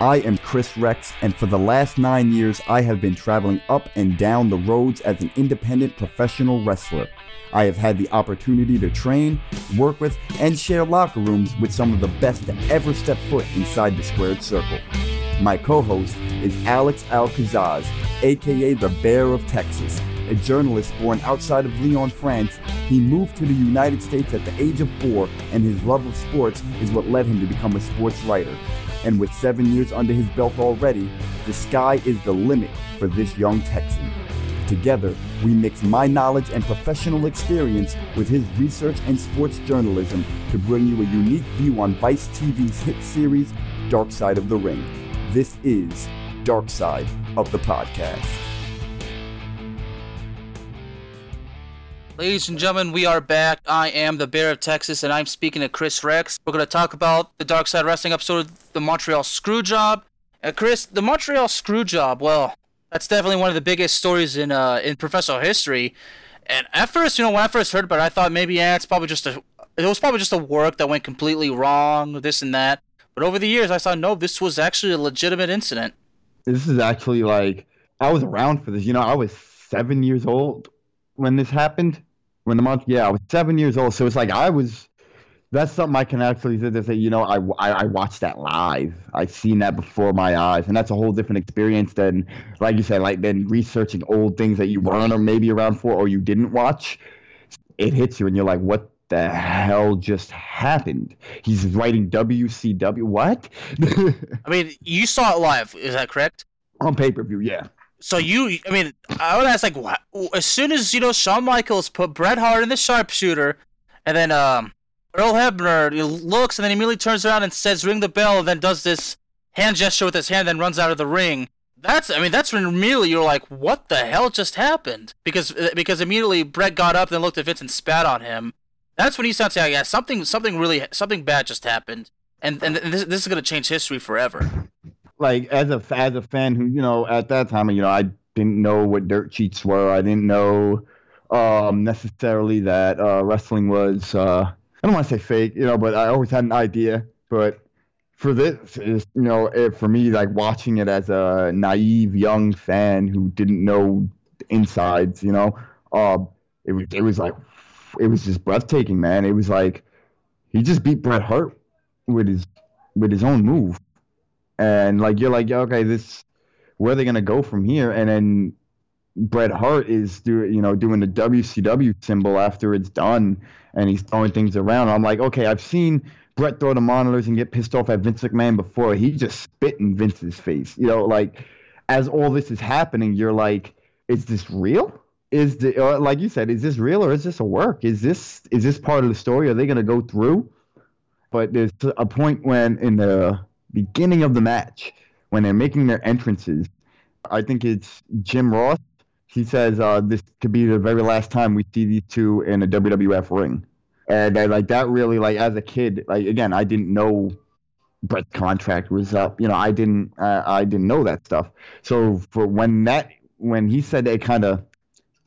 I am Chris Rex, and for the last nine years, I have been traveling up and down the roads as an independent professional wrestler. I have had the opportunity to train, work with, and share locker rooms with some of the best to ever step foot inside the squared circle. My co host is Alex Alcazaz, aka the Bear of Texas, a journalist born outside of Lyon, France. He moved to the United States at the age of four, and his love of sports is what led him to become a sports writer. And with seven years under his belt already, the sky is the limit for this young Texan. Together, we mix my knowledge and professional experience with his research and sports journalism to bring you a unique view on Vice TV's hit series, Dark Side of the Ring. This is Dark Side of the Podcast. Ladies and gentlemen, we are back. I am the Bear of Texas, and I'm speaking to Chris Rex. We're going to talk about the Dark Side Wrestling episode the Montreal Screwjob. And Chris, the Montreal Screwjob, well, that's definitely one of the biggest stories in uh, in professional history. And at first, you know, when I first heard about it, I thought maybe yeah, it's probably just a it was probably just a work that went completely wrong, this and that. But over the years, I saw no, this was actually a legitimate incident. This is actually like I was around for this. You know, I was seven years old when this happened. When the month, yeah, I was seven years old. So it's like I was that's something I can actually sit there say, you know, I, I, I, watched that live. I've seen that before my eyes. And that's a whole different experience than, like you said, like than researching old things that you weren't or maybe around for or you didn't watch. It hits you and you're like, what the hell just happened? He's writing WCW. What? I mean, you saw it live. Is that correct? On pay per view, yeah. So you, I mean, I would ask like, what, as soon as you know Shawn Michaels put Bret Hart in the sharpshooter, and then um, Earl Hebner looks and then immediately turns around and says, "Ring the bell," and then does this hand gesture with his hand, then runs out of the ring. That's, I mean, that's when immediately you're like, "What the hell just happened?" Because uh, because immediately Bret got up, then looked at Vince and spat on him. That's when he starts saying, "Yeah, something something really something bad just happened," and and this, this is gonna change history forever. Like as a as a fan who you know at that time you know I didn't know what dirt sheets were. I didn't know um, necessarily that uh, wrestling was. Uh, I don't want to say fake, you know, but I always had an idea. But for this, is you know, it, for me, like watching it as a naive young fan who didn't know insides, you know, uh, it was it was like it was just breathtaking, man. It was like he just beat Bret Hart with his with his own move, and like you're like, okay, this where are they gonna go from here? And then Bret Hart is doing, you know, doing the WCW symbol after it's done, and he's throwing things around. I'm like, okay, I've seen Bret throw the monitors and get pissed off at Vince McMahon before. He just spit in Vince's face, you know, like as all this is happening, you're like, is this real? Is the like you said, is this real or is this a work? Is this is this part of the story? Are they gonna go through? But there's a point when in the beginning of the match, when they're making their entrances, I think it's Jim Ross he says uh, this could be the very last time we see these two in a WWF ring, and I, like that really like as a kid, like again, I didn't know Bret's contract was up. You know, I didn't uh, I didn't know that stuff. So for when that when he said it, kind of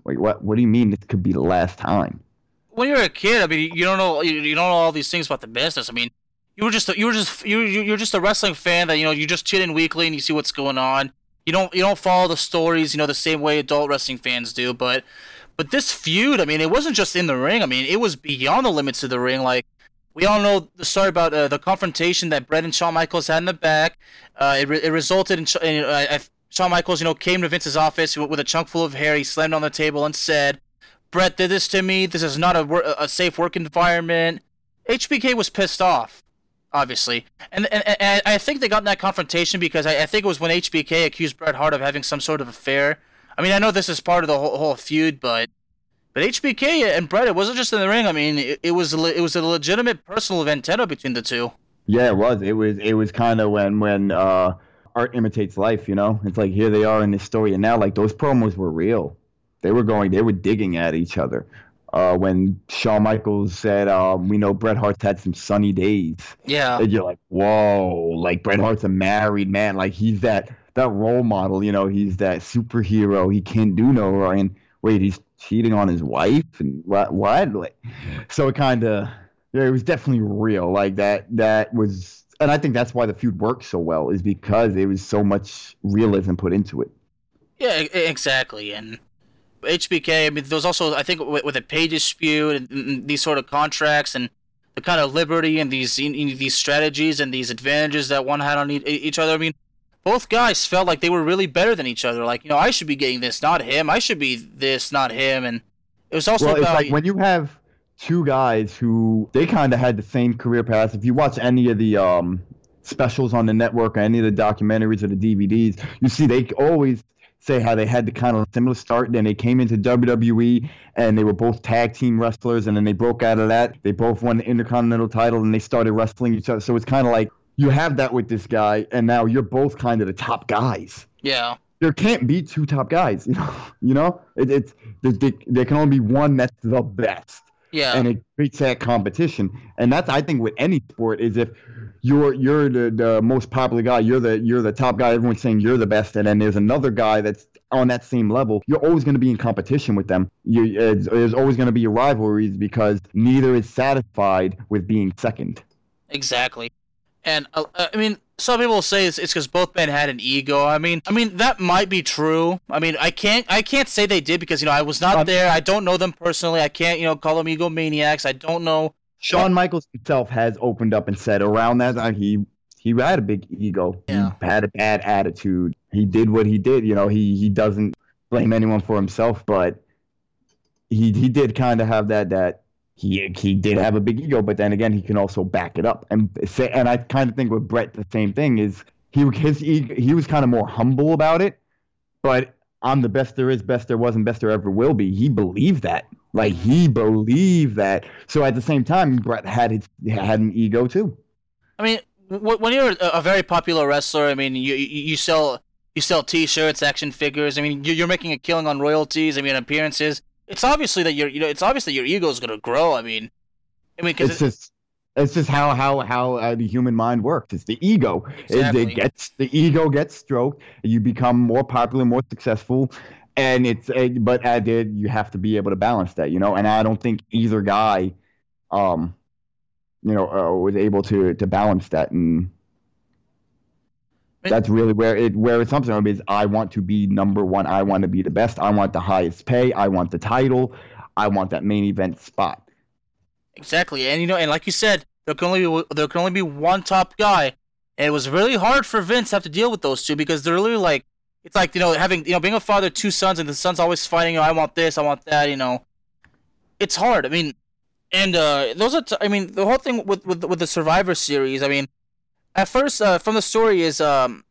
wait, what what do you mean this could be the last time? When you're a kid, I mean, you don't know you don't know all these things about the business. I mean, you were just a, you were just you you're just a wrestling fan that you know you just tune in weekly and you see what's going on you don't you don't follow the stories you know the same way adult wrestling fans do but but this feud i mean it wasn't just in the ring i mean it was beyond the limits of the ring like we all know the story about uh, the confrontation that Bret and Shawn Michaels had in the back. Uh, it, re- it resulted in, in uh, Shawn Michaels, you know, came to Vince's office with a chunk full of hair. He slammed on the table and said, "Bret did this to me. This is not a, wor- a safe work environment." HBK was pissed off obviously. And, and, and I think they got in that confrontation because I, I, think it was when HBK accused Bret Hart of having some sort of affair. I mean, I know this is part of the whole, whole feud, but but HBK and Bret, it wasn't just in the ring. I mean, it, it was it was a legitimate personal vendetta between the two. Yeah, it was. It was it was kind of when when uh, art imitates life. You know, it's like here they are in this story, and now like those promos were real. They were going, they were digging at each other uh, when Shawn Michaels said, um, "We know Bret Hart's had some sunny days." Yeah, and you're like, "Whoa!" Like Bret Hart's a married man. Like he's that that role model. You know, he's that superhero. He can't do no wrong. And wait, he's cheating on his wife and what? What? Like, so it kind of, yeah, it was definitely real. Like that. That was and I think that's why the feud worked so well is because there was so much realism put into it. Yeah, exactly. And HBK, I mean, there was also, I think, with, with a pay dispute and, and these sort of contracts and the kind of liberty and these in, in these strategies and these advantages that one had on e- each other. I mean, both guys felt like they were really better than each other. Like, you know, I should be getting this, not him. I should be this, not him. And it was also well, about it's like when you have two guys who they kind of had the same career paths. If you watch any of the um, specials on the network or any of the documentaries or the DVDs, you see they always say how they had the kind of similar start. Then they came into WWE and they were both tag team wrestlers, and then they broke out of that. They both won the Intercontinental title and they started wrestling each other. So it's kind of like you have that with this guy, and now you're both kind of the top guys. yeah, There can't be two top guys, you know. You know, it, it's there, there can only be one that's the best yeah, and it creates that competition. And that's I think with any sport is if you're you're the, the most popular guy, you're the you're the top guy, everyone's saying you're the best, and then there's another guy that's on that same level, you're always going to be in competition with them. You, it's, there's always going to be rivalries because neither is satisfied with being second. exactly. And uh, uh, I mean, some people say it's because both men had an ego. I mean, I mean that might be true. I mean, I can't I can't say they did because you know I was not Um, there. I don't know them personally. I can't you know call them egomaniacs. I don't know. Shawn Michaels himself has opened up and said around that time he he had a big ego. Yeah. He had a bad attitude. He did what he did. You know, he he doesn't blame anyone for himself, but he he did kind of have that that he he did have a big ego, but then again he can also back it up and say. And I kind of think with Bret the same thing is he his ego, he was kind of more humble about it, but I'm the best there is, best there was, and best there ever will be. He believed that. Like he believed that. So at the same time, Bret had his had an ego too. I mean, when you're a, very popular wrestler, I mean, you you, sell you sell T-shirts, action figures. I mean, you're, making a killing on royalties. I mean, appearances. It's obviously that your you know it's obvious that your ego is gonna grow. I mean, I mean, because It's just it's just how how how uh, the human mind works. It's the ego. It- Exactly. It, gets the ego gets stroked. You become more popular, more successful, and it's uh, but I did you have to be able to balance that, you know. And I don't think either guy, um, you know, uh, was able to to balance that and. That's really where it where it's something is I want to be number one. I want to be the best. I want the highest pay. I want the title. I want that main event spot. Exactly, and you know, and like you said, there can only be, there can only be one top guy, and it was really hard for Vince to have to deal with those two because they're really like, it's like you know having you know being a father two sons and the son's always fighting. You know, I want this, I want that. You know, it's hard. I mean, and uh, those are t- I mean the whole thing with with with the Survivor Series. I mean, at first uh, from the story is um.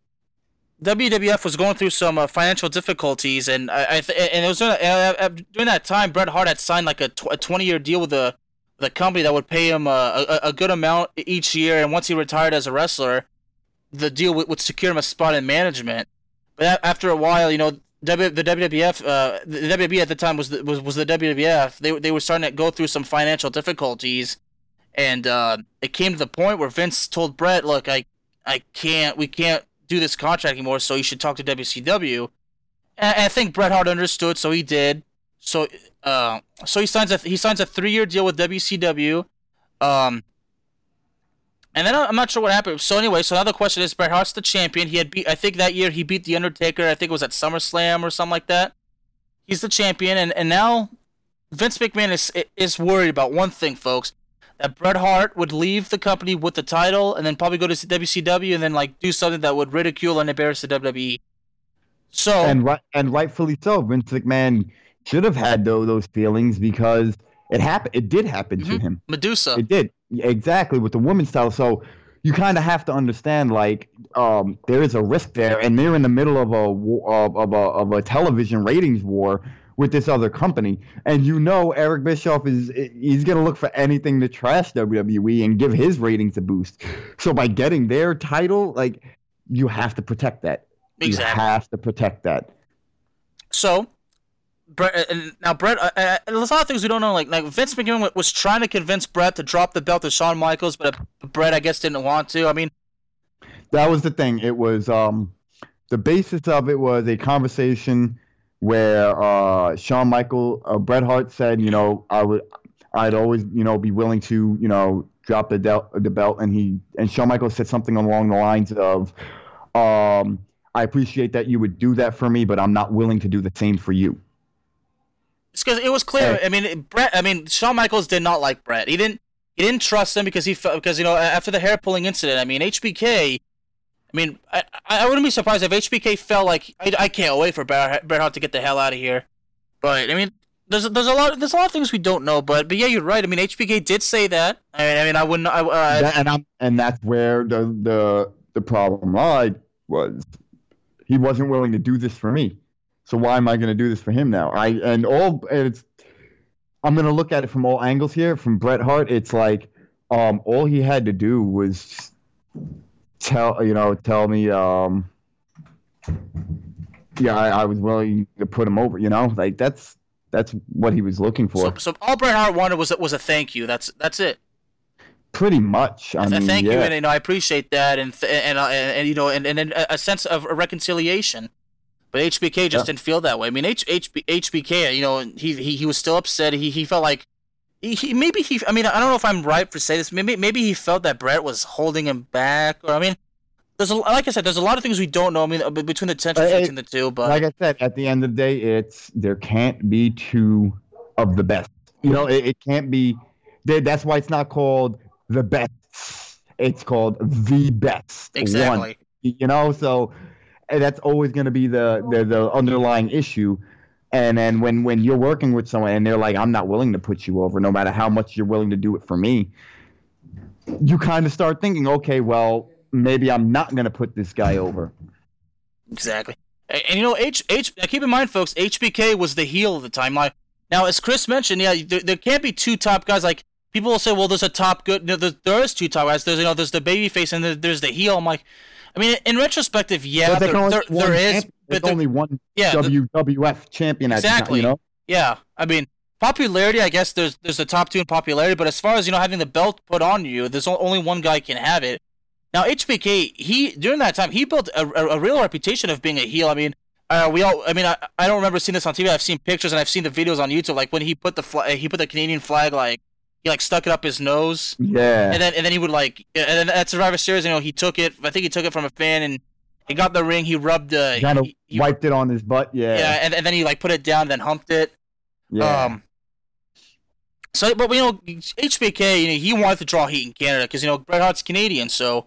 WWF was going through some uh, financial difficulties, and I, I th- and it was during, uh, uh, during that time Bret Hart had signed like a, tw- a twenty year deal with the the company that would pay him uh, a, a good amount each year, and once he retired as a wrestler, the deal would, would secure him a spot in management. But after a while, you know, w, the WWF, uh, the WWE at the time was the, was was the WWF. They they were starting to go through some financial difficulties, and uh, it came to the point where Vince told Bret, "Look, I I can't, we can't do this contract anymore. So you should talk to WCW." And I think Bret Hart understood, so he did. So, uh, so he signs a he signs a three year deal with WCW, um, and then I'm not sure what happened. So anyway, so now the question is, Bret Hart's the champion. He had beat I think that year he beat the Undertaker. I think it was at SummerSlam or something like that. He's the champion, and and now Vince McMahon is is worried about one thing, folks. That Bret Hart would leave the company with the title, and then probably go to WCW, and then like do something that would ridicule and embarrass the WWE. So and right and rightfully so. Vince McMahon should have had those, those feelings because it happened. It did happen to Mhm. him. Medusa, It did exactly with the women's title. So you kind of have to understand, like, um, there is a risk there, and they're in the middle of a of, of a of a television ratings war with this other company, and you know Eric Bischoff is he's gonna look for anything to trash WWE and give his ratings a boost. So by getting their title, like, you have to protect that. exactly. You have to protect that. So, Bret, now Bret, uh, uh, there's a lot of things we don't know. Like, like Vince McMahon was trying to convince Bret to drop the belt to Shawn Michaels, but uh, Bret, I guess, didn't want to. I mean, that was the thing. It was um, the basis of it was a conversation where uh, Shawn Michael, uh, Bret Hart said, you know, I would, I'd always, you know, be willing to, you know, drop the, del- the belt, and he and Shawn Michaels said something along the lines of, um, "I appreciate that you would do that for me, but I'm not willing to do the same for you." It's because it was clear. I mean, Bret. I mean, Shawn Michaels did not like Bret. He didn't. He didn't trust him because he felt because you know after the hair pulling incident. I mean, HBK. I mean, I I wouldn't be surprised if HBK felt like I, I can't wait for Bret Bret Hart to get the hell out of here. But I mean, there's there's a lot there's a lot of things we don't know. But but yeah, you're right. I mean, HBK did say that. I mean, I mean, I wouldn't. I, uh, That- and I'm and that's where the the the problem lied was he wasn't willing to do this for me. So why am I going to do this for him now? I and all and it's I'm going to look at it from all angles here. From Bret Hart, it's like um all he had to do was tell you know tell me um yeah I, I was willing to put him over. You know like that's that's what he was looking for. so, so all Bret Hart wanted was a- was a thank you. That's that's it. Pretty much. I mean, thank yeah. you, and you know I appreciate that, and th- and, uh, and and you know, and and, and a a sense of reconciliation. But HBK just Yeah. didn't feel that way. I mean, H, HB, HBK, you know, he, he he was still upset. He he felt like he, he maybe he. I mean, I don't know if I'm right for saying this. Maybe maybe he felt that Bret was holding him back, or I mean, there's a like I said, there's a lot of things we don't know. I mean, uh, between the tensions it- between the two, but like I said, at the end of the day, it's there can't be two of the best. You know, it, it can't be. That's why it's not called the best. It's called the best. one. exactly. You know, so Eh, that's always going to be the, the the underlying issue. And then when when you're working with someone and they're like, I'm not willing to put you over, no matter how much you're willing to do it for me, you kind of start thinking, okay, well, maybe I'm not going to put this guy over. Exactly. And, and you know, H H. Keep in mind, folks, HBK was the heel of the time. Like now, as Chris mentioned, yeah, there, there can't be two top guys. Like people will say, well, there's a top good. No, there, there is two top guys. There's you know, there's the baby face and there, there's the heel. I'm like, I mean, in retrospective, yeah, there, there, there is, but there, only one yeah, WWF champion Exactly. time, you know? yeah. I mean, popularity. I guess there's there's the top two in popularity, but as far as you know, having the belt put on you, there's only one guy can have it. Now HBK, he during that time he built a, a, a real reputation of being a heel. I mean, uh, we all. I mean, I, I don't remember seeing this on TV. I've seen pictures and I've seen the videos on YouTube. Like when he put the flag, he put the Canadian flag like he like stuck it up his nose, Yeah. and then and then he would like and then at Survivor Series, you know, he took it. I think he took it from a fan and he got the ring. He rubbed the kind of wiped it on his butt. Yeah. yeah, and, and then he like put it down, then humped it. Yeah. Um, so, but you know, HBK, you know, he wanted to draw heat in Canada because you know Bret Hart's Canadian. So,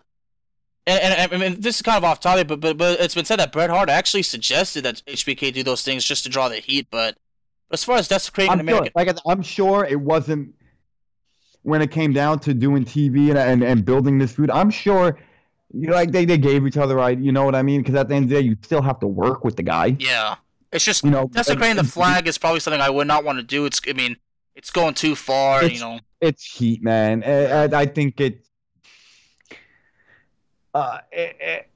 and, and I mean, this is kind of off topic, but but but it's been said that Bret Hart actually suggested that HBK do those things just to draw the heat. But as far as desecrating I'm American, sure, like I'm sure it wasn't when it came down to doing TV and and, and building this food. I'm sure, you know, like they, they gave each other right. You know what I mean? Because at the end of the day, you still have to work with the guy. yeah, it's just You know, desecrating the and- flag is probably something I would not want to do. It's, I mean, it's going too far. You know, It's heat, man. And I think it. Uh, it, it-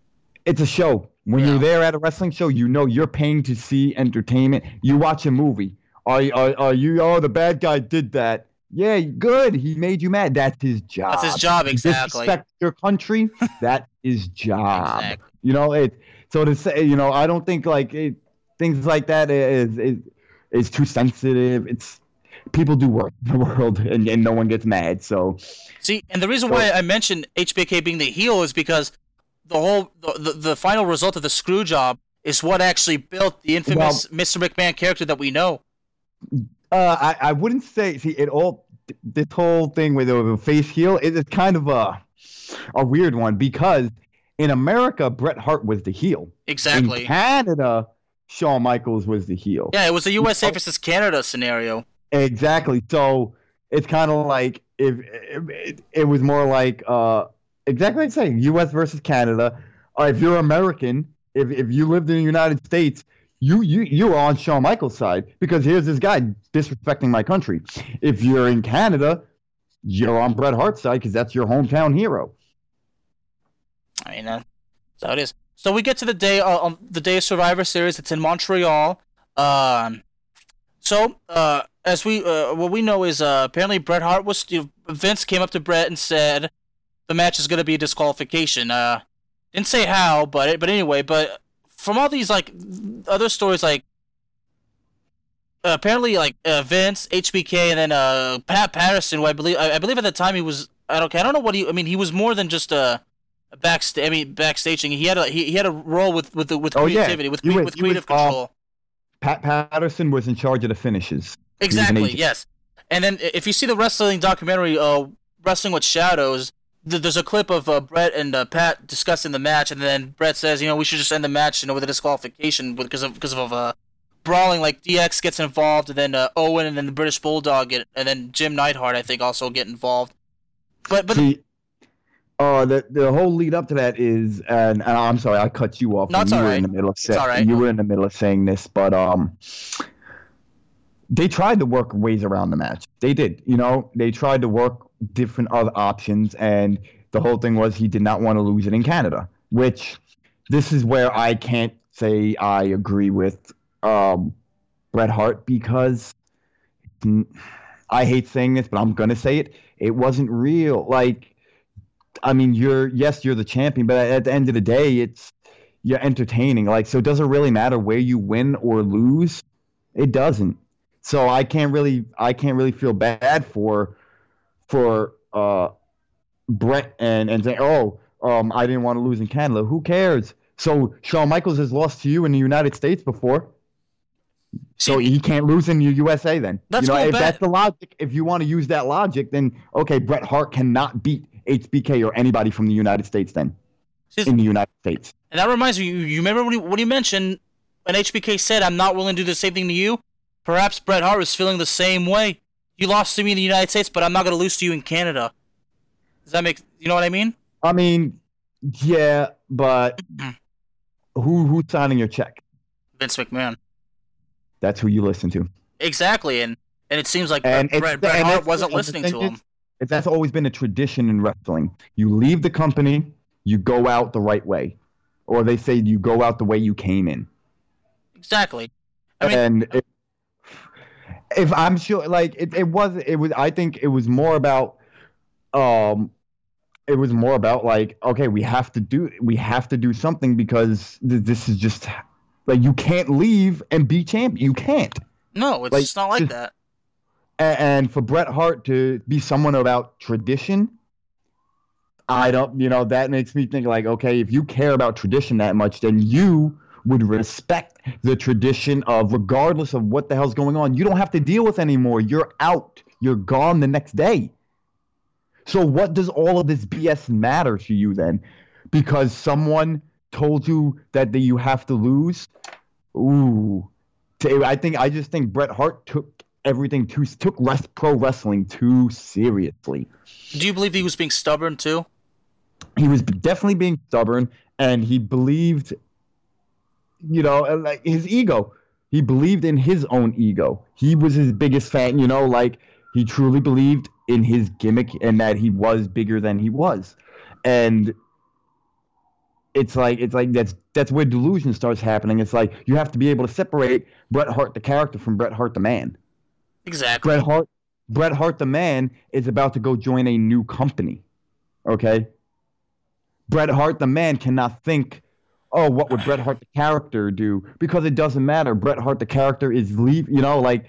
it's a show. When Yeah. you're there at a wrestling show, you know you're paying to see entertainment. You watch a movie. Are, are, are you? Oh, the bad guy did that. Yeah, good. He made you mad. That's his job. that's his job exactly. Respect your country. That's job. Exactly. You know it. So to say, you know, I don't think like it, things like that is is is too sensitive. It's people do work in the world, and, and no one gets mad. So See, and the reason why I mentioned HBK being the heel is because the whole the, the, the final result of the screw job is what actually built the infamous Mr. McMahon character that we know. Uh, I I wouldn't say see it all. This whole thing with the face heel is it's kind of a a weird one because in America Bret Hart was the heel. Exactly. In Canada, Shawn Michaels was the heel. Yeah, it was a USA versus Canada scenario. Exactly. So it's kind of like if, if it, it was more like uh, exactly like saying U.S. versus Canada. Or if you're American, if if you lived in the United States, you you you're on Shawn Michaels' side because here's this guy disrespecting my country. If you're in Canada, you're on Bret Hart's side because that's your hometown hero. I mean, uh, how it is. So we get to the day uh, um, the day of Survivor Series. It's in Montreal. Um, so uh, as we uh, what we know is uh, apparently Bret Hart was you Vince came up to Bret and said the match is going to be a disqualification. Uh, didn't say how, but but anyway, but from all these like other stories, like apparently like uh, Vince, HBK, and then uh, Pat Patterson, who I believe I, I believe at the time he was I don't I don't know what he. I mean, he was more than just a, a backstage. I mean, backstaging. He had a he, he had a role with with the, with Oh, yeah. creativity, with was- with he was, creative uh, control. Pat Patterson was in charge of the finishes. Exactly. Yes. And then if you see the wrestling documentary, uh, Wrestling with Shadows, there's a clip of uh, Bret and uh, Pat discussing the match, and then Bret says, you know, we should just end the match, you know, with a disqualification because of because of uh, brawling. Like DX gets involved, and then uh, Owen and then the British Bulldog get, and then Jim Neidhart, I think, also get involved. But but See, uh, the the whole lead up to that is, and, and I'm sorry, I cut you off. No, you were right. in the middle of It's say- all right. You were in the middle of saying this, but um, they tried to work ways around the match. They did, you know, they tried to work different other options, and the whole thing was he did not want to lose it in Canada, which this is where I can't say I agree with um, Bret Hart because I hate saying this, but I'm gonna say it. It wasn't real. Like, I mean, you're yes, you're the champion, but at the end of the day, it's you're entertaining. Like, so it does it really matter where you win or lose? It doesn't. So I can't really, I can't really feel bad for, for uh, Bret and and say, oh, um, I didn't want to lose in Canada. Who cares? So Shawn Michaels has lost to you in the United States before. So See, he can't lose in the USA then. Let's you know, if back- that's the logic, if you want to use that logic, then okay, Bret Hart cannot beat HBK or anybody from the United States then see, in the United States. and that reminds me, you, you remember when you, when you mentioned when HBK said, "I'm not willing to do the same thing to you." Perhaps Bret Hart was feeling the same way. You lost to me in the United States, but I'm not going to lose to you in Canada. Does that make you know what I mean? I mean, yeah, but who who's signing your check? Vince McMahon. That's who you listen to. Exactly, and and it seems like And Bret, Bret, Bret and Hart wasn't listening to him. If that's always been a tradition in wrestling. You leave the company, you go out the right way, or they say you go out the way you came in. Exactly. I mean, and if, if I'm sure, like it, it was, it was. I think it was more about, um, it was more about like, okay, we have to do, we have to do something because th- this is just like you can't leave and be champion. You can't. no, it's like, just not like just- that. A- and for Bret Hart to be someone about tradition, I don't, you know, that makes me think like, okay, if you care about tradition that much, then you would respect the tradition of regardless of what the hell's going on. You don't have to deal with anymore. You're out. You're gone the next day. So what does all of this BS matter to you then? Because someone told you that the, you have to lose? Ooh. I think I just think Bret Hart took everything too took rest, pro wrestling too seriously. Do you believe he was being stubborn too? He was definitely being stubborn, and he believed, you know, like his ego. He believed in his own ego. He was his biggest fan. You know, like he truly believed in his gimmick and that he was bigger than he was, and it's like it's like that's that's where delusion starts happening. It's like you have to be able to separate Bret Hart the character from Bret Hart the man. Exactly. Bret Hart, Bret Hart the man is about to go join a new company. Okay? Bret Hart the man cannot think, oh, what would Bret Hart the character do? Because it doesn't matter. Bret Hart the character is leave, you know, like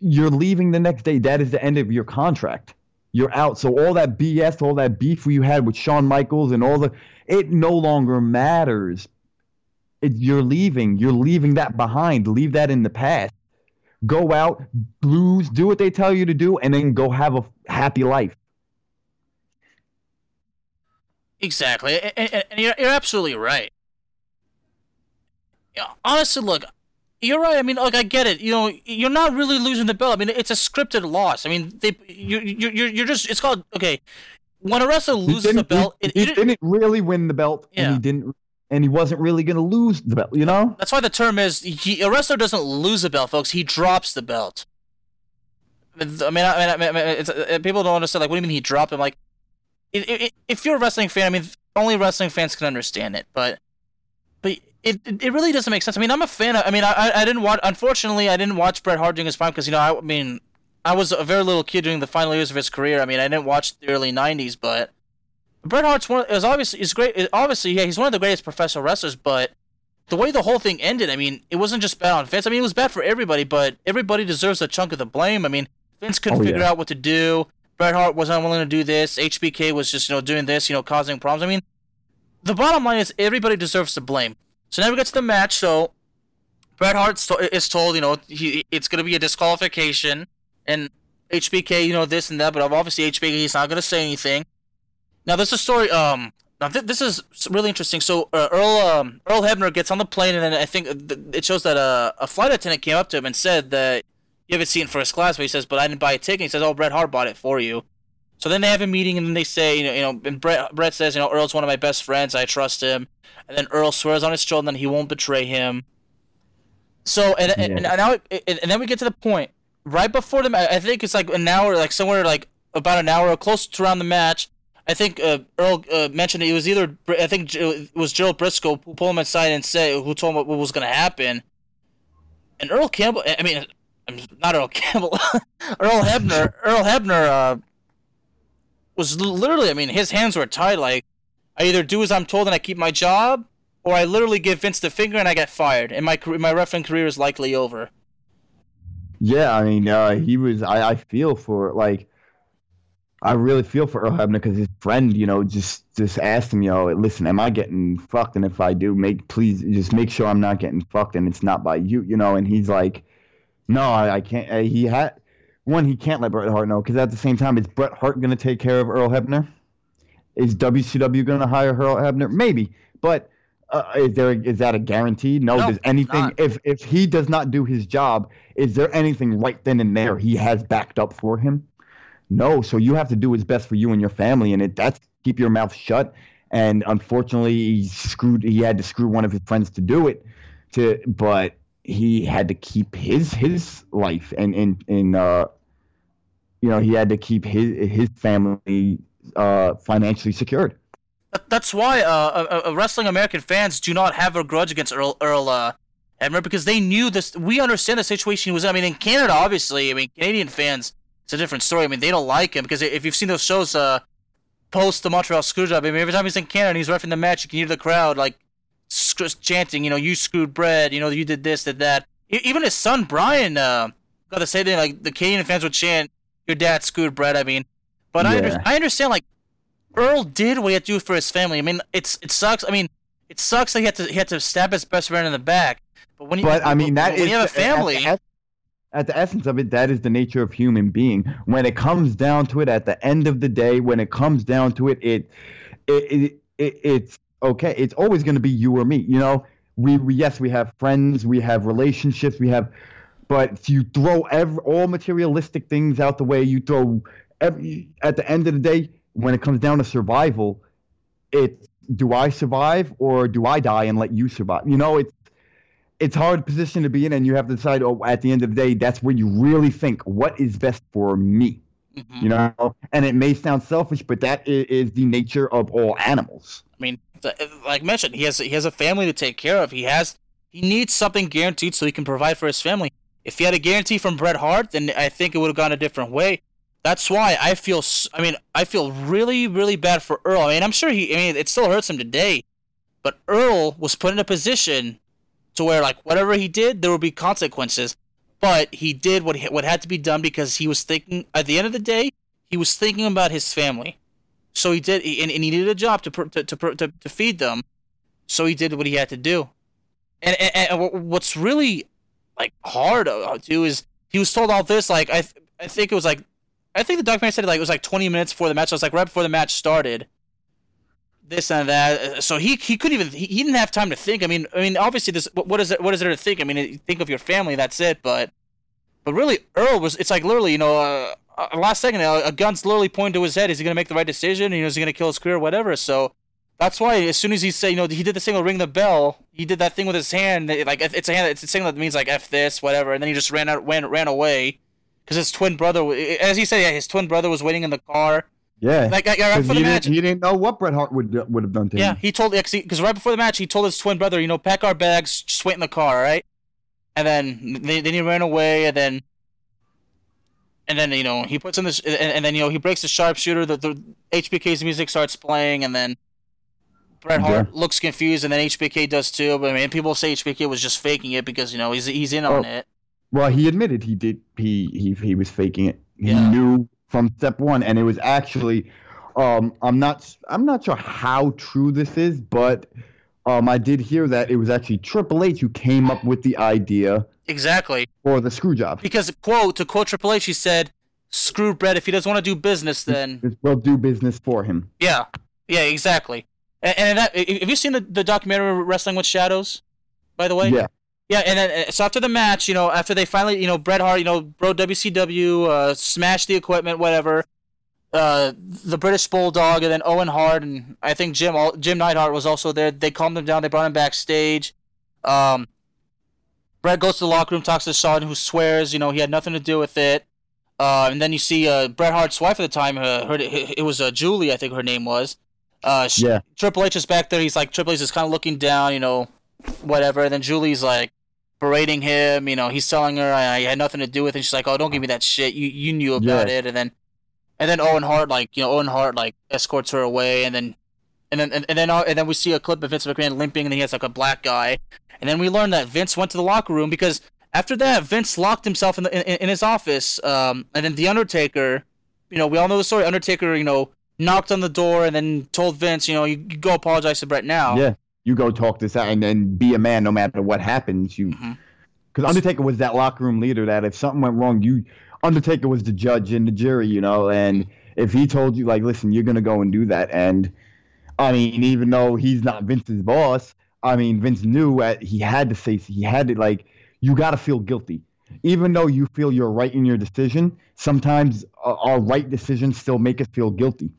you're leaving the next day. That is the end of your contract. You're out. So all that BS, all that beef you had with Shawn Michaels and all the it no longer matters. It, you're leaving. You're leaving that behind. Leave that in the past go out, lose, do what they tell you to do, and then go have a happy life. Exactly, and, and, and you're, you're absolutely right. Yeah, honestly, look, you're right. I mean, look, I get it. You know, you're not really losing the belt. I mean, it's a scripted loss. I mean, they you you you're, you're just it's called okay. When a wrestler loses the belt, he, it, he it- didn't really win the belt, and he didn't, and he wasn't really going to lose the belt. You know, that's why the term is he, a wrestler doesn't lose the belt, folks. He drops the belt. I mean, I mean, I mean, I mean it's, uh, people don't understand. Like, what do you mean he dropped him? Like, it, if you're a wrestling fan, I mean, only wrestling fans can understand it. But it, it, really doesn't make sense. I mean, I'm a fan. Of, I mean, I, I- didn't watch. Unfortunately, I didn't watch Bret Hart during his prime because you know, I, I mean, I was a very little kid during the final years of his career. I mean, I didn't watch the early '90s, but Bret Hart's one is obviously is great. Obviously, yeah, he's one of the greatest professional wrestlers. But the way the whole thing ended, I mean, it wasn't just bad on Vince. I mean, it was bad for everybody, but everybody deserves a chunk of the blame. I mean, Vince couldn't Oh, figure yeah. out what to do. Bret Hart was unwilling to do this. HBK was just you know doing this, you know, causing problems. I mean, the bottom line is everybody deserves to blame. So now we get to the match. So Bret Hart is told, you know, he, it's going to be a disqualification, and HBK, you know, this and that, but obviously HBK he's not going to say anything. Now this is a story. Um, now th- this is really interesting. So uh, Earl um, Earl Hebner gets on the plane, and then I think th- it shows that uh, a flight attendant came up to him and said that you have a seat in first class, but he says, "But I didn't buy a ticket." He says, "Oh, Bret Hart bought it for you." So then they have a meeting, and then they say, you know, you know, and Bret Bret says, you know, Earl's one of my best friends. I trust him. And then Earl swears on his shoulder that he won't betray him. So and yeah. and, and now and then we get to the point right before the match. I think it's like an hour, like somewhere like about an hour, close to around the match. I think uh, Earl uh, mentioned it was either I think it was Gerald Brisco who pulled him aside and said who told him what, was going to happen. And Earl Campbell, I mean, not Earl Campbell, Earl Hebner, Earl Hebner uh, was literally, I mean, his hands were tied. Like, I either do as I'm told and I keep my job, or I literally give Vince the finger and I get fired, and my my wrestling career is likely over. Yeah, I mean, uh, he was. I, I feel for like I really feel for Earl Hebner because his friend, you know, just just asked him, you know, listen, am I getting fucked? And if I do, make please just make sure I'm not getting fucked, and it's not by you, you know. And he's like, no, I, I can't. Uh, he had one, he can't let Bret Hart know because at the same time, is Bret Hart going to take care of Earl Hebner? Is WCW going to hire Earl Hebner? Maybe, but uh, is there is that a guarantee? No. no does anything not. if if he does not do his job, is there anything right then and there he has backed up for him? No, so you have to do what's best for you and your family, and it that's keep your mouth shut. And unfortunately, he screwed. He had to screw one of his friends to do it. To but he had to keep his his life and and and uh, you know he had to keep his his family uh, financially secured. That's why uh, uh, uh, wrestling American fans do not have a grudge against Earl Earl uh, Hebner because they knew this. We understand the situation he was. in. I mean, in Canada, obviously, I mean, Canadian fans it's a different story. I mean, they don't like him because if you've seen those shows, uh, post the Montreal Screwjob, I mean, every time he's in Canada and he's refing the match, you can hear the crowd like chanting, you know, you screwed Bret, you know, you did this, did that. Even his son Brian uh, got the same thing. Like the Canadian fans would chant, "Your dad screwed Bret." I mean, but yeah. I under- I understand like Earl did what he had to do for his family. I mean, it's it sucks. I mean, it sucks that he had to he had to stab his best friend in the back. But when you but I mean that when is, you have a family. At, at, at the essence of it, that is the nature of human being. When it comes down to it, at the end of the day, when it comes down to it, it, it, it, it it's okay. It's always going to be you or me. You know, we, we yes, we have friends, we have relationships, we have, but if you throw every, all materialistic things out the way, you throw every, at the end of the day, when it comes down to survival, it's do I survive or do I die and let you survive? You know, it's it's hard position to be in, and you have to decide. Oh, at the end of the day, that's where you really think what is best for me. Mm-hmm. You know, and it may sound selfish, but that is, is, the nature of all animals. I mean, like mentioned, he has he has a family to take care of. He has he needs something guaranteed so he can provide for his family. If he had a guarantee from Bret Hart, then I think it would have gone a different way. That's why I feel. I mean, I feel really, really bad for Earl. I mean, I'm sure he. I mean, it still hurts him today, but Earl was put in a position to where like whatever he did, there would be consequences. But he did what what had to be done because he was thinking. At the end of the day, he was thinking about his family. So he did, and, and he needed a job to, to to, to to feed them. So he did what he had to do. And, and, and what's really like hard uh, too is he was told all this. Like I th- I think it was like I think the documentary said like it was like 20 minutes before the match. I was like right before the match started this and that. So he he couldn't even he, he didn't have time to think. I mean I mean obviously this what is it what is there to think? I mean think of your family that's it. But but really Earl was it's like literally you know uh, uh, last second a gun's literally pointed to his head. Is he gonna make the right decision? You know is he gonna kill his career whatever? So that's why as soon as he said you know he did the with ring the bell he did that thing with his hand like it's a hand it's a thing that means like f this whatever and then he just ran out ran ran away because his twin brother eh, as he said yeah his twin brother was waiting in the car yeah, like, like right before the match, he didn't know what Bret Hart would would have done to yeah, him. Yeah, he told because right before the match, he told his twin brother, you know, pack our bags, just wait in the car, right? And then then he ran away, and then and then you know he puts in this, and, and then you know he breaks the sharpshooter. The, the HBK's music starts playing, and then Bret Hart yeah. looks confused, and then HBK does too. But I mean, people say HBK was just faking it because you know he's he's in on oh, it. Well, he admitted he did. He he he was faking it. He yeah. knew from step one, and it was actually, um, I'm not, I'm not sure how true this is, but um, I did hear that it was actually Triple H who came up with the idea Exactly. for the screw job. Because quote to quote Triple H, he said, "Screw Bret. If he doesn't want to do business, then We'll do business for him. yeah, yeah, exactly." And, and that, have you seen the, the documentary Wrestling with Shadows? By the way, Yeah. Yeah, and then uh, so after the match, you know, after they finally, you know, Bret Hart, you know, bro WCW, uh, smashed the equipment, whatever. Uh, the British Bulldog, and then Owen Hart, and I think Jim Jim Neidhart was also there. They calmed him down. They brought him backstage. Um, Bret goes to the locker room, talks to Shawn, who swears, you know, he had nothing to do with it. Uh, and then you see uh, Bret Hart's wife at the time. Uh, her, it was uh, Julie, I think her name was. Uh, she, Yeah. Triple H is back there. He's like Triple H is kind of looking down, you know, whatever. And then Julie's like berating him. You know, he's telling her I, I had nothing to do with it. And she's like, "Oh, don't give me that shit. You you knew about Yeah. it." And then and then Owen Hart like you know Owen Hart like escorts her away, and then and then and, and then uh, and then we see a clip of Vince McMahon limping, and he has like a black guy. And then we learn that Vince went to the locker room because after that Vince locked himself in the, in, in his office. Um, and then the Undertaker, you know, we all know the story. Undertaker, you know. Knocked on the door and then told Vince, you know, you, you go apologize to Bret now. Yeah. You go talk this out and then be a man no matter what happens. You Mhm. because Undertaker was that locker room leader that if something went wrong, you Undertaker was the judge and the jury, you know, and if he told you like, listen, you're gonna go and do that, and I mean, even though he's not Vince's boss, I mean, Vince knew that he had to say he had to like, you got to feel guilty, even though you feel you're right in your decision. Sometimes our right decisions still make us feel guilty,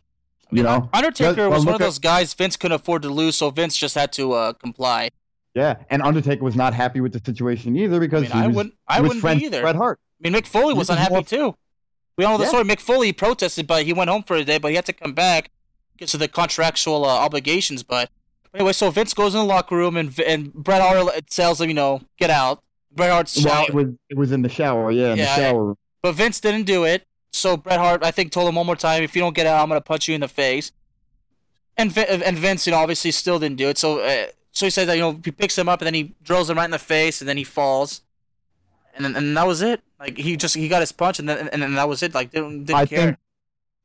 you know. Undertaker Well, was one of at- those guys Vince couldn't afford to lose, so Vince just had to uh, comply. Yeah, and Undertaker was not happy with the situation either because I mean, I was, wouldn't- I wouldn't be either. Bret Hart. I mean, Mick Foley was unhappy more- too. We all know the Yeah. story. Mick Foley protested, but he went home for a day, but he had to come back because of the contractual uh, obligations. But anyway, so Vince goes in the locker room, and and Bret Hart tells him, you know, get out. Bret Hart's Well, shout- it was it was in the shower, yeah, in Yeah, the shower. but Vince didn't do it. So Bret Hart, I think, told him one more time, if you don't get out, I'm gonna punch you in the face. And Vi- and Vince, you know, obviously still didn't do it. So uh, so he said that you know he picks him up and then he drills him right in the face and then he falls. And then and that was it. Like he just he got his punch and then and then that was it. Like didn't didn't I care. think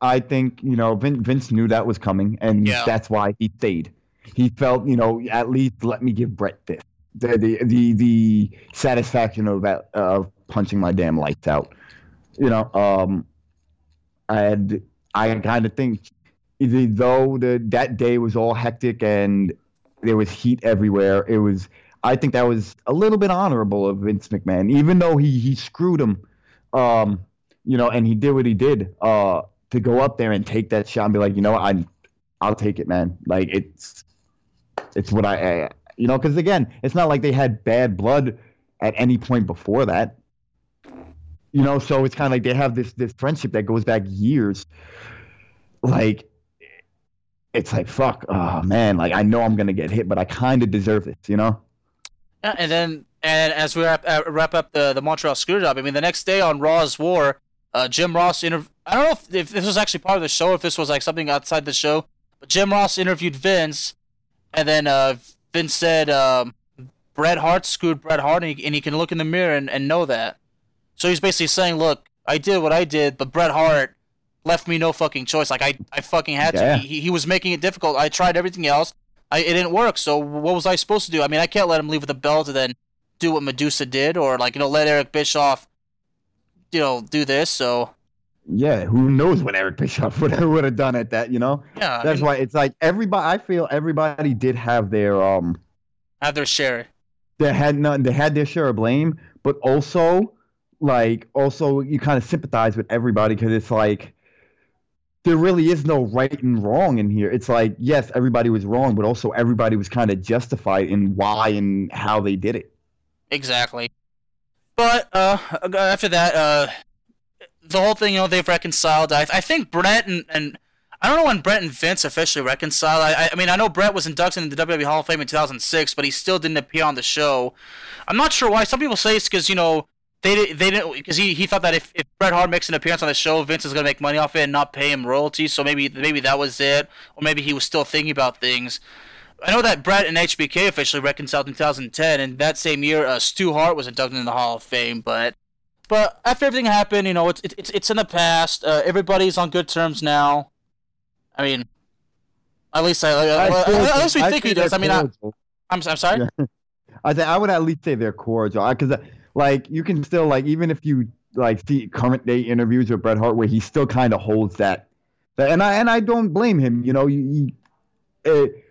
I think you know Vince, Vince knew that was coming, and Yeah. that's why he stayed. He felt you know at least let me give Bret this the the the, the satisfaction of that of punching my damn lights out. You know, um, and I kind of think though the that day was all hectic and there was heat everywhere, it was. I think that was a little bit honorable of Vince McMahon, even though he he screwed him. Um, you know, and he did what he did. Uh, to go up there and take that shot and be like, you know, I, I'll take it, man. Like it's, it's what I, I you know, because again, it's not like they had bad blood at any point before that. You know, so it's kind of like they have this this friendship that goes back years. Like, it's like fuck, oh man, like I know I'm gonna get hit, but I kind of deserve this, you know. Yeah, and then and as we wrap, uh, wrap up the the Montreal Screwjob, I mean the next day on Raw is War, uh, Jim Ross interv- I don't know if, if this was actually part of the show, if this was like something outside the show, but Jim Ross interviewed Vince, and then uh, Vince said um, Bret Hart screwed Bret Hart, and he, and he can look in the mirror and, and know that. So he's basically saying, look, I did what I did, but Bret Hart left me no fucking choice. Like I, I fucking had Yeah. to. He, he was making it difficult. I tried everything else. I, it didn't work. So what was I supposed to do? I mean, I can't let him leave with a belt and then do what Medusa did, or like you know, let Eric Bischoff, you know, do this. So Yeah, who knows what Eric Bischoff would would have done at that, you know? yeah, I That's mean, why it's like everybody. I feel everybody did have their um, have their share. they had none. They had their share of blame, but also, like, also you kind of sympathize with everybody because it's like there really is no right and wrong in here. It's like yes, everybody was wrong, but also everybody was kind of justified in why and how they did it. Exactly. But uh, after that, uh, the whole thing, you know, they've reconciled. I, I think Bret and, and I don't know when Bret and Vince officially reconciled. I, I- mean, I know Bret was inducted into the WWE Hall of Fame in 2006, but he still didn't appear on the show. I'm not sure why. Some people say it's because you know they they didn't because he, he thought that if, if Bret Hart makes an appearance on the show, Vince is gonna make money off it and not pay him royalties. So maybe maybe that was it, or maybe he was still thinking about things. I know that Bret and HBK officially reconciled in 2010, and that same year, uh, Stu Hart was inducted in the Hall of Fame. But, but after everything happened, you know, it's it's it's in the past. Uh, everybody's on good terms now. I mean, at least I, I, I at least we think he does. I mean, I, am I'm sorry. Yeah. I think I would at least say they're cordial because, like, you can still like even if you like see current day interviews with Bret Hart where he still kind of holds that, that, and I and I don't blame him. You know, he, it,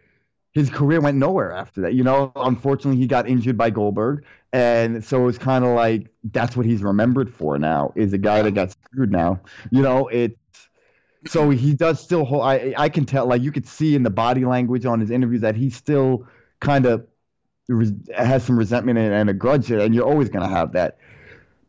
his career went nowhere after that. You know, unfortunately, he got injured by Goldberg, and so it's kind of like that's what he's remembered for now is a guy that got screwed. Now, you know, it's so he does still hold. I I can tell, like you could see in the body language on his interviews that he's still kind of has some resentment and, and a grudge, and you're always gonna have that.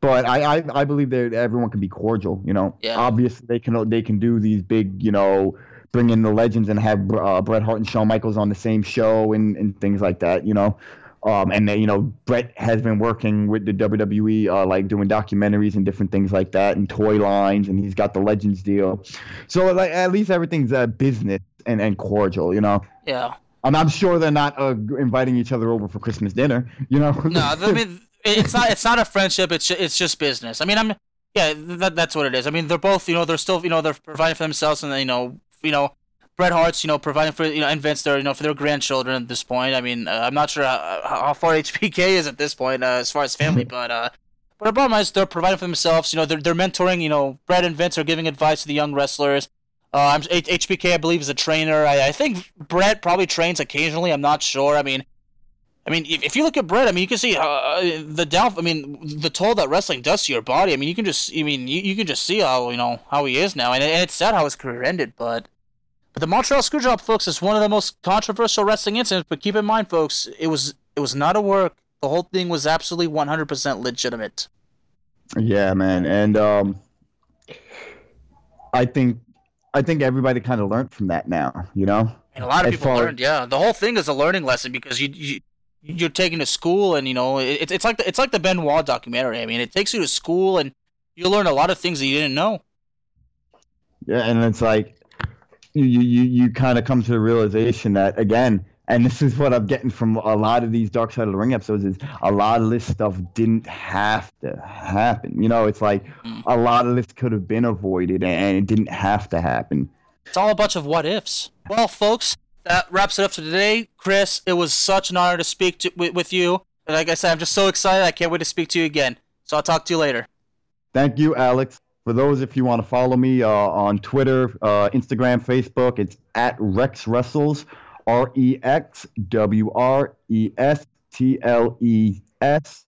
But I, I, I believe that everyone can be cordial. You know, yeah. obviously they can they can do these big, you know, bring in the legends and have uh, Bret Hart and Shawn Michaels on the same show and, and things like that. You know, um, and then, you know, Bret has been working with the WWE, uh, like doing documentaries and different things like that, and toy lines, and he's got the Legends deal. So, like, at least everything's uh, business and, and cordial, you know. Yeah. I'm, I'm sure they're not uh, inviting each other over for Christmas dinner, you know. no, I mean, it's not. It's not a friendship. It's it's just business. I mean, I'm. Yeah, that, that's what it is. I mean, they're both. You know, they're still. You know, they're providing for themselves, and you know, you know, Bret Hart's, you know, providing for you know, and Vince, their you know, for their grandchildren at this point. I mean, uh, I'm not sure how, how, far HBK is at this point uh, as far as family, but uh, but the problem is they're providing for themselves. You know, they're they're mentoring. You know, Bret and Vince are giving advice to the young wrestlers. Uh, HBK, I believe, is a trainer. I, I think Bret probably trains occasionally. I'm not sure. I mean, I mean, if, if you look at Bret, I mean, you can see uh, uh the down. I mean, the toll that wrestling does to your body. I mean, you can just, I mean, you, you can just see how you know how he is now, and, and it's sad how his career ended. But but the Montreal Screwjob, folks, is one of the most controversial wrestling incidents. But keep in mind, folks, it was it was not a work. The whole thing was absolutely 100% legitimate. Yeah, man, and um, I think I think everybody kind of learned from that now. You know, and a lot of as people learned. Yeah, the whole thing is a learning lesson because you. you you're taking to school, and you know it, it's like the, it's like the Benoit documentary. I mean, it takes you to school, and you learn a lot of things that you didn't know. Yeah, and it's like you you you kind of come to the realization that again, and this is what I'm getting from a lot of these Dark Side of the Ring episodes is a lot of this stuff didn't have to happen. You know, it's like mm. a lot of this could have been avoided and it didn't have to happen. It's all a bunch of what ifs. Well, folks, that wraps it up for today. Chris, it was such an honor to speak to, with, with you. Like I said, I'm just so excited. I can't wait to speak to you again. So I'll talk to you later. Thank you, Alex. For those, if you want to follow me uh, on Twitter, uh, Instagram, Facebook, it's at Rex Wrestles, R E X W R E S T L E S.